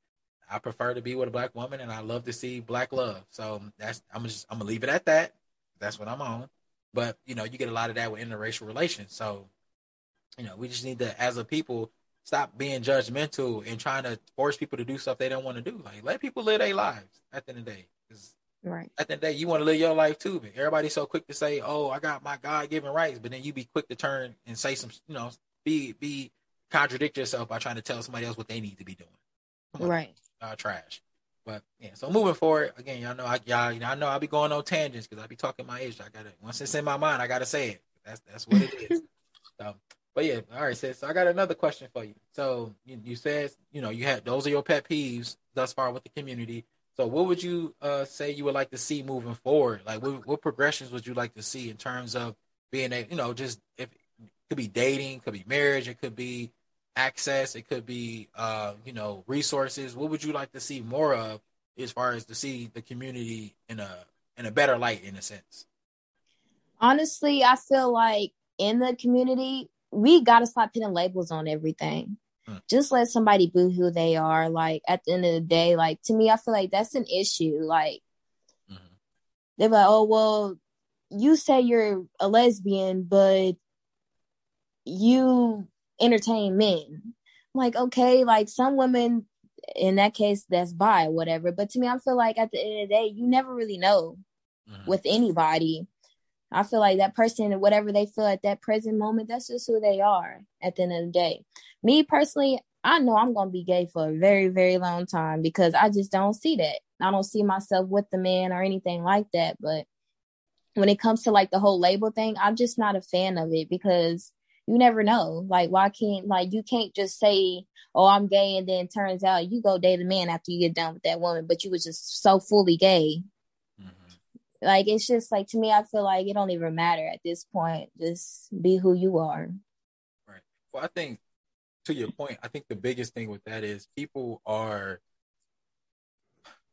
I prefer to be with a black woman and I love to see black love. So that's I'm just I'm gonna leave it at that. That's what I'm on. But you know, you get a lot of that with interracial relations. So, you know, we just need to as a people stop being judgmental and trying to force people to do stuff they don't want to do. Like let people live their lives at the end of the day. Right. At the end of the day, you want to live your life too. But everybody's so quick to say, "Oh, I got my God given rights," but then you be quick to turn and say some, you know, be be contradict yourself by trying to tell somebody else what they need to be doing. right. Uh, trash. But yeah, so moving forward, again, y'all know I y'all, you know, I know I'll be going on tangents because I'll be talking my age. I gotta once it's in my mind, I gotta say it. That's that's what it is. so but yeah, all right, sis. So I got another question for you. So you, you said, you know, you had those are your pet peeves thus far with the community. So what would you uh, say you would like to see moving forward? Like what, what progressions would you like to see in terms of being a you know just if could be dating, could be marriage, it could be access, it could be uh you know resources. What would you like to see more of as far as to see the community in a in a better light in a sense? Honestly, I feel like in the community, we got to stop putting labels on everything. Hmm. Just let somebody be who they are. Like at the end of the day, like to me, I feel like that's an issue. Like mm-hmm. they're like, oh well, you say you're a lesbian, but you entertain men. I'm like, okay, like some women in that case that's bi, whatever. But to me, I feel like at the end of the day, you never really know mm-hmm. with anybody. I feel like that person, whatever they feel at that present moment, that's just who they are at the end of the day. Me personally, I know I'm going to be gay for a very, very long time because I just don't see that. I don't see myself with the man or anything like that. But when it comes to like the whole label thing, I'm just not a fan of it because you never know. Like, why can't, like, you can't just say, oh, I'm gay, and then turns out you go date a man after you get done with that woman, but you was just so fully gay like it's just like to me, I feel like it don't even matter at this point. Just be who you are. Right. Well, I think to your point, I think the biggest thing with that is people are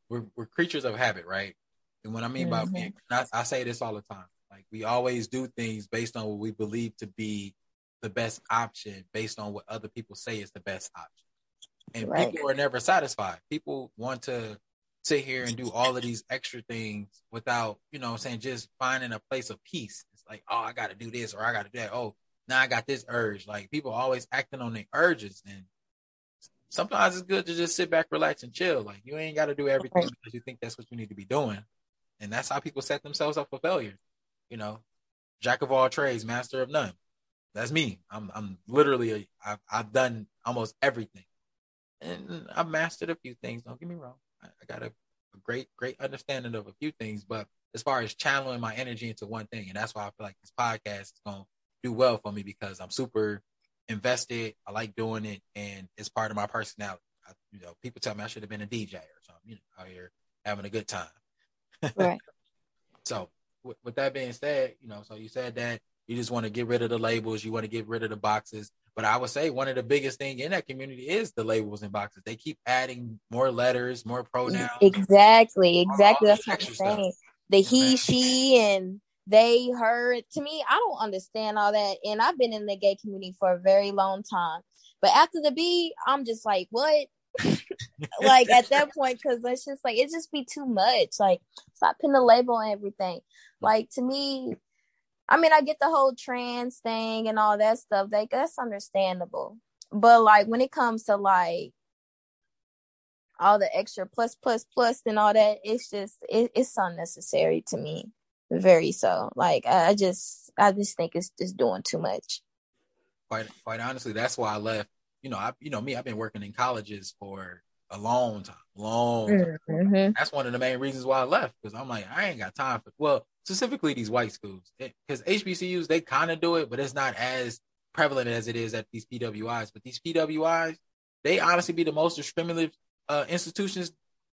we're we're creatures of habit, right? And what I mean mm-hmm. by being, I, I say this all the time. Like we always do things based on what we believe to be the best option, based on what other people say is the best option. And right. people are never satisfied. People want to sit here and do all of these extra things without, you know I'm saying, just finding a place of peace. It's like, oh, I got to do this or I got to do that. Oh, now I got this urge. Like people always acting on their urges. And sometimes it's good to just sit back, relax, and chill. Like you ain't got to do everything because you think that's what you need to be doing. And that's how people set themselves up for failure. You know, jack of all trades, master of none. That's me. I'm I'm literally a, I've, I've done almost everything, and I've mastered a few things. Don't get me wrong. I, I got a, a, great, great understanding of a few things, but as far as channeling my energy into one thing, and that's why I feel like this podcast is going to do well for me because I'm super invested. I like doing it, and it's part of my personality. I, you know, people tell me I should have been a DJ or something. You know, out here having a good time. Right. so, with, with that being said, you know, so you said that you just want to get rid of the labels, you want to get rid of the boxes. But I would say one of the biggest thing in that community is the labels and boxes. They keep adding more letters, more pronouns. Exactly, exactly. That's what I'm saying. The he, she, and they, her. To me, I don't understand all that. And I've been in the gay community for a very long time. But after the B, I'm just like, what? like at that point, because it's just like it just be too much. Like stop putting a label on everything. Like to me, I mean, I get the whole trans thing and all that stuff. Like that's understandable. But like when it comes to like all the extra plus plus plus and all that, it's just it, it's unnecessary to me. Very so. Like I just I just think it's just doing too much. Quite quite honestly, that's why I left. You know, I you know me, I've been working in colleges for a long time, long. Time. Mm-hmm. That's one of the main reasons why I left because I'm like I ain't got time for well specifically these white schools because HBCUs they kind of do it, but it's not as prevalent as it is at these PWIs. But these PWIs, they honestly be the most discriminative uh, institutions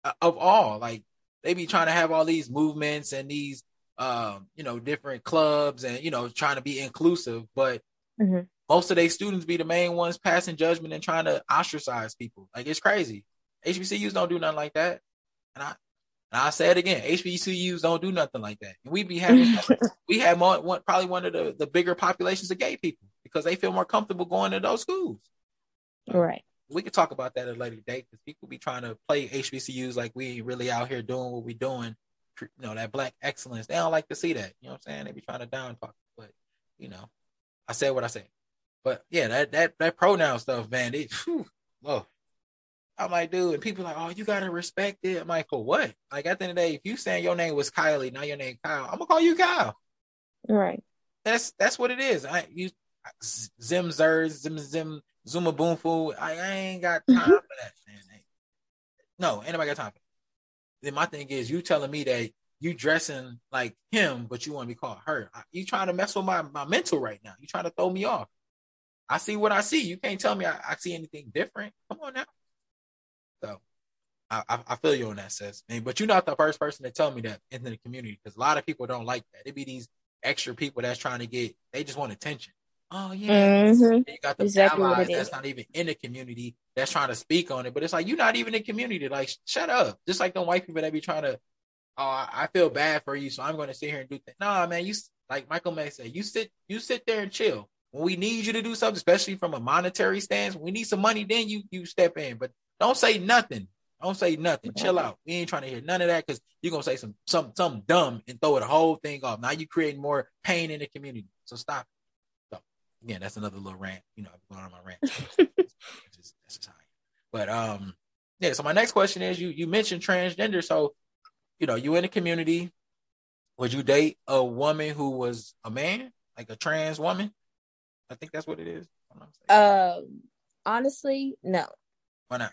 uh, of all. Like they be trying to have all these movements and these um, you know different clubs and you know trying to be inclusive, but mm-hmm. most of their students be the main ones passing judgment and trying to ostracize people. Like it's crazy. HBCUs don't do nothing like that, and I and I say it again, HBCUs don't do nothing like that. And we be having, we have more, one, probably one of the, the bigger populations of gay people because they feel more comfortable going to those schools. Right. We could talk about that at a later date because people be trying to play HBCUs like we really out here doing what we doing. You know, that black excellence. They don't like to see that. You know what I'm saying? They be trying to down talk. But, you know, I said what I said. But yeah, that that that pronoun stuff, man, it whew, oh, I'm like, dude, and people like, oh, you gotta respect it. I'm like, for what? Like at the end of the day, if you saying your name was Kylie, now your name Kyle, I'm gonna call you Kyle. Right. That's that's what it is. I you Zim Zer, Zim Zim Zuma Boom Fool. I, I ain't got time mm-hmm. for that, man. No, anybody got time for it. Then my thing is you telling me that you dressing like him, but you want to be called her. You trying to mess with my, my mental right now. You trying to throw me off. I see what I see. You can't tell me I, I see anything different. Come on now. So I, I, feel you on that, sis. but you're not the first person to tell me that in the community because a lot of people don't like that. It be these extra people that's trying to get. They just want attention. Oh yeah, mm-hmm. you got the exactly allies that's not even in the community that's trying to speak on it, but it's like you're not even in the community. Like, shut up. Just like the white people that be trying to. Oh, I feel bad for you, so I'm going to sit here and do things. Nah, man, you like Michael May said, you sit, you sit there and chill. When we need you to do something, especially from a monetary stance, we need some money, then you you step in. But don't say nothing. Don't say nothing. Chill out. We ain't trying to hear none of that because you're gonna say some some some dumb and throw the whole thing off. Now you're creating more pain in the community. So stop. So again, that's another little rant. You know, I'm going on my rant. just, that's just how I am. But um, yeah. So my next question is: you you mentioned transgender, so you know you in the community. Would you date a woman who was a man, like a trans woman? I think that's what it is. Um, honestly, no. Why not?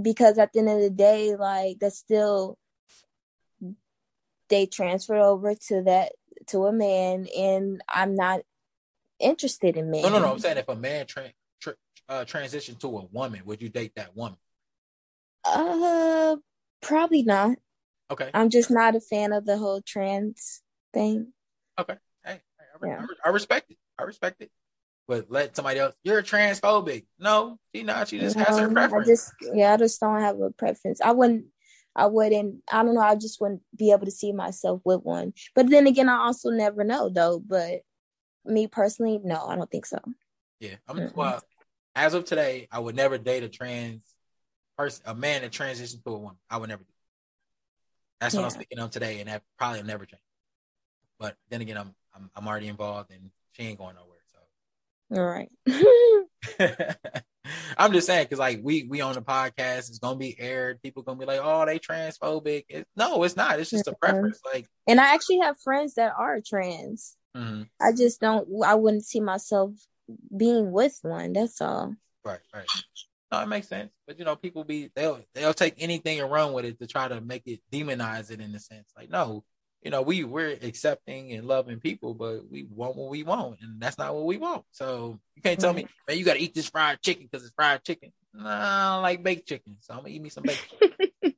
Because at the end of the day, like that's still they transferred over to that to a man, and I'm not interested in men. No, no, no. I'm saying if a man tra- tra- uh, transition to a woman, would you date that woman? Uh, probably not. Okay. I'm just not a fan of the whole trans thing. Okay. Hey, I, yeah. I, I respect it. I respect it. But let somebody else, you're transphobic. No, she not. She just has her preference. I just, yeah, I just don't have a preference. I wouldn't, I wouldn't, I don't know. I just wouldn't be able to see myself with one. But then again, I also never know though. But me personally, no, I don't think so. Yeah. I'm, mm-hmm. well, as of today, I would never date a trans person, a man that transitioned to a woman. I would never do. That's yeah. what I'm speaking of today, and that probably will never change. But then again, I'm I'm, I'm already involved, and she ain't going nowhere. All right. I'm just saying because like we we on the podcast, it's gonna be aired. People gonna be like, "Oh, they transphobic." It, no, it's not. It's just a preference. Like, and I actually have friends that are trans. Mm-hmm. I just don't. I wouldn't see myself being with one. That's all. Right. Right. No, it makes sense. But you know, people be they'll they'll take anything and run with it to try to make it demonize it in a sense. Like, no, you know, we we're accepting and loving people, but we want what we want, and that's not what we want. So you can't tell me, man, you got to eat this fried chicken because it's fried chicken. No, I don't like baked chicken, so I'm gonna eat me some baked. chicken.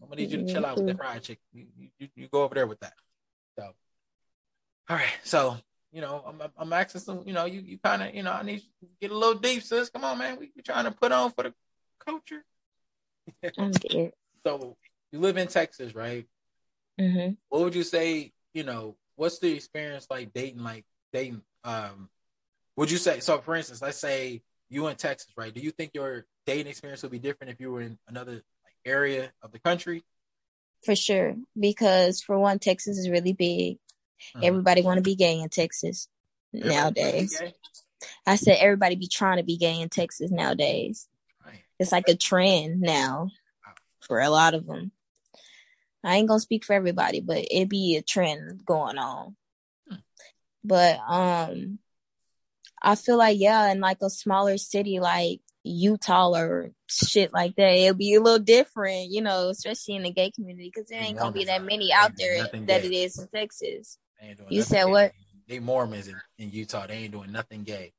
I'm gonna need you to chill out with the fried chicken. You, you, you go over there with that. So, all right. So you know, I'm I'm asking some. You know, you you kind of you know, I need to get a little deep, sis. Come on, man. We we trying to put on for the culture. So you live in Texas, right? Mm-hmm. What would you say? You know, what's the experience like dating? Like dating? Um, would you say? So, for instance, let's say you in Texas, right? Do you think your dating experience would be different if you were in another like, area of the country? For sure, because for one, Texas is really big. Mm-hmm. Everybody want to be gay in Texas everybody nowadays. I said everybody be trying to be gay in Texas nowadays. Right. It's like a trend now for a lot of them. I ain't gonna speak for everybody, but it be a trend going on. Hmm. But um I feel like yeah, in like a smaller city like Utah or shit like that, it'll be a little different, you know, especially in the gay community because there ain't gonna be that many out there that it is in Texas. You said gay. what? They Mormons in, in Utah. They ain't doing nothing gay.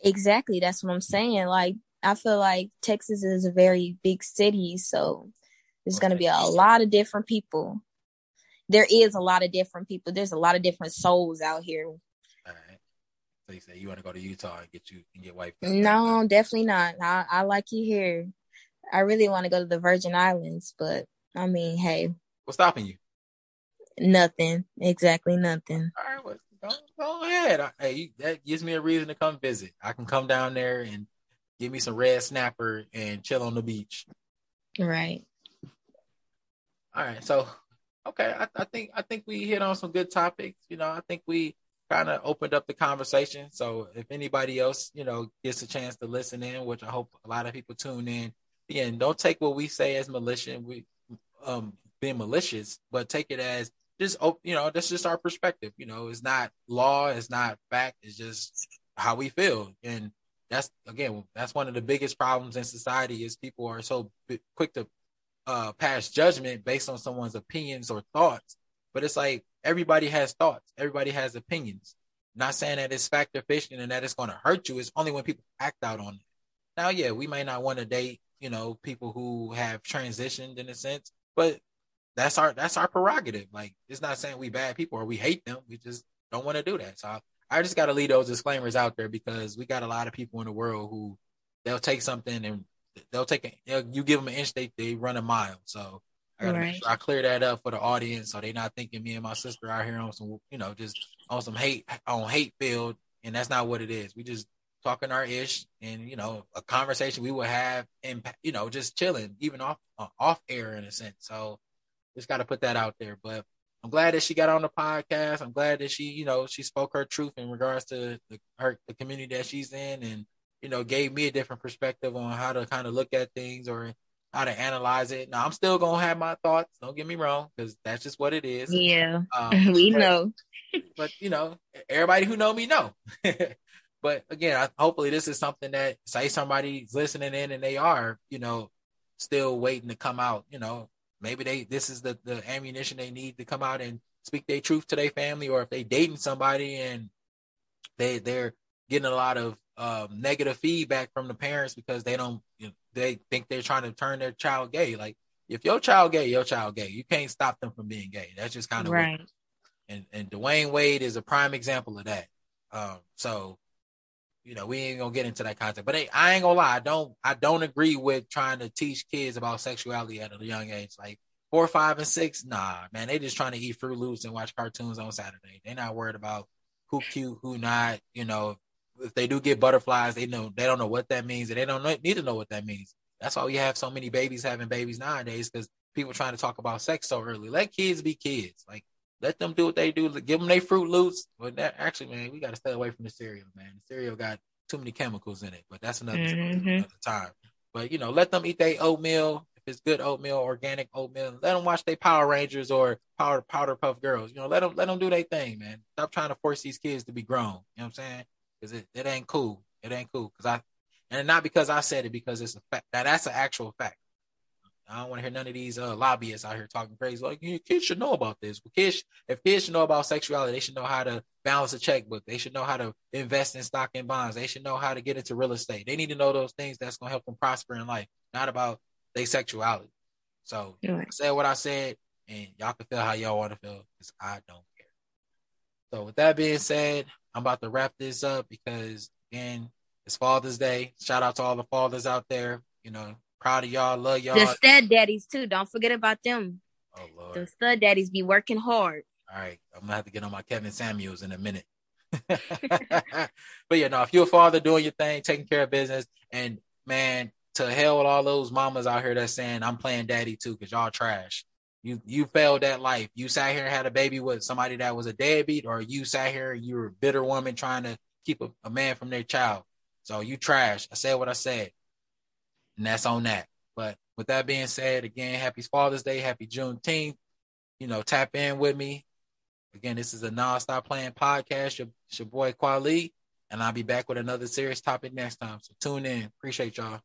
Exactly. That's what I'm saying. Like I feel like Texas is a very big city, so there's going to be a lot of different people. There is a lot of different people. There's a lot of different souls out here. All right. So you say you want to go to Utah and get you and get white? No, definitely not. I, I like you here. I really want to go to the Virgin Islands, but I mean, hey. What's stopping you? Nothing. Exactly nothing. All right, well, go, go ahead. Hey, that gives me a reason to come visit. I can come down there and give me some red snapper and chill on the beach. Right. All right, so okay, I, I, think I think we hit on some good topics. You know, I think we kind of opened up the conversation. So if anybody else, you know, gets a chance to listen in, which I hope a lot of people tune in, again, don't take what we say as malicious, we um being malicious, but take it as just you know, that's just our perspective. You know, it's not law, it's not fact, it's just how we feel, and that's again, that's one of the biggest problems in society is people are so quick to uh, pass judgment based on someone's opinions or thoughts. But it's like everybody has thoughts, everybody has opinions. Not saying that it's fact or fiction and that it's going to hurt you. It's only when people act out on it. Now, yeah, we may not want to date, you know, people who have transitioned in a sense, but that's our that's our prerogative. Like it's not saying we bad people or we hate them. We just don't want to do that. So I, I just got to leave those disclaimers out there because we got a lot of people in the world who they'll take something and they'll take a, you give them an inch, they they run a mile. So I gotta right. make sure I clear that up for the audience so they're not thinking me and my sister out here on some you know just on some hate on hate field, and that's not what it is. We just talking our ish and you know a conversation we would have and you know just chilling even off uh, off air in a sense. So just got to put that out there. But I'm glad that she got on the podcast. I'm glad that she, you know, she spoke her truth in regards to the, her the community that she's in, and you know, gave me a different perspective on how to kind of look at things or how to analyze it. Now I'm still gonna have my thoughts. Don't get me wrong, because that's just what it is. Yeah, um, we but, know. but you know, everybody who know me know. but again, I, hopefully this is something that say somebody's listening in and they are, you know, still waiting to come out. You know, maybe they this is the the ammunition they need to come out and speak their truth to their family, or if they dating somebody and they they're getting a lot of um, negative feedback from the parents because they don't you know, they think they're trying to turn their child gay. Like if your child gay, your child gay. You can't stop them from being gay. That's just kind of right. Weird. And and Dwyane Wade is a prime example of that. Um, so you know, we ain't gonna get into that content. But hey, I ain't gonna lie, I don't I don't agree with trying to teach kids about sexuality at a young age. Like four, five, and six, nah, man, they just trying to eat Froot Loops and watch cartoons on Saturday. They're not worried about who cute, who not. You know, if they do get butterflies, they know they don't know what that means, and they don't know, need to know what that means. That's why we have so many babies having babies nowadays because people trying to talk about sex so early. Let kids be kids. Like let them do what they do. Give them their Froot Loops. But that actually, man, we got to stay away from the cereal, man. The cereal got too many chemicals in it. But that's another, mm-hmm. another time. But you know, let them eat their oatmeal. If it's good oatmeal, organic oatmeal, let them watch their Power Rangers or Powder Powder Puff Girls. You know, let them let them do their thing, man. Stop trying to force these kids to be grown. You know what I'm saying? Because it, it ain't cool. It ain't cool. Because I, and not because I said it, because it's a fact. That that's an actual fact. I don't want to hear none of these uh, lobbyists out here talking crazy. Like kids should know about this. Well, kids, if kids should know about sexuality, they should know how to balance a checkbook. They should know how to invest in stock and bonds. They should know how to get into real estate. They need to know those things that's going to help them prosper in life, not about their sexuality. So right. I said what I said, and y'all can feel how y'all want to feel because I don't. So with that being said, I'm about to wrap this up because again, it's Father's Day. Shout out to all the fathers out there. You know, Proud of y'all. Love y'all. The stud daddies too. Don't forget about them. Oh Lord. The stud daddies be working hard. All right. I'm gonna have to get on my Kevin Samuels in a minute. but yeah, no, if you're a father doing your thing, taking care of business, and man, to hell with all those mamas out here that's saying I'm playing daddy too, because y'all trash. You you failed that life. You sat here and had a baby with somebody that was a deadbeat, or you sat here and you were a bitter woman trying to keep a, a man from their child. So you trash. I said what I said and that's on that. But with that being said, again, happy Father's Day, happy Juneteenth. You know, tap in with me. Again, this is a non-stop playing podcast. Your, your boy Kwali, and I'll be back with another serious topic next time. So tune in. Appreciate y'all.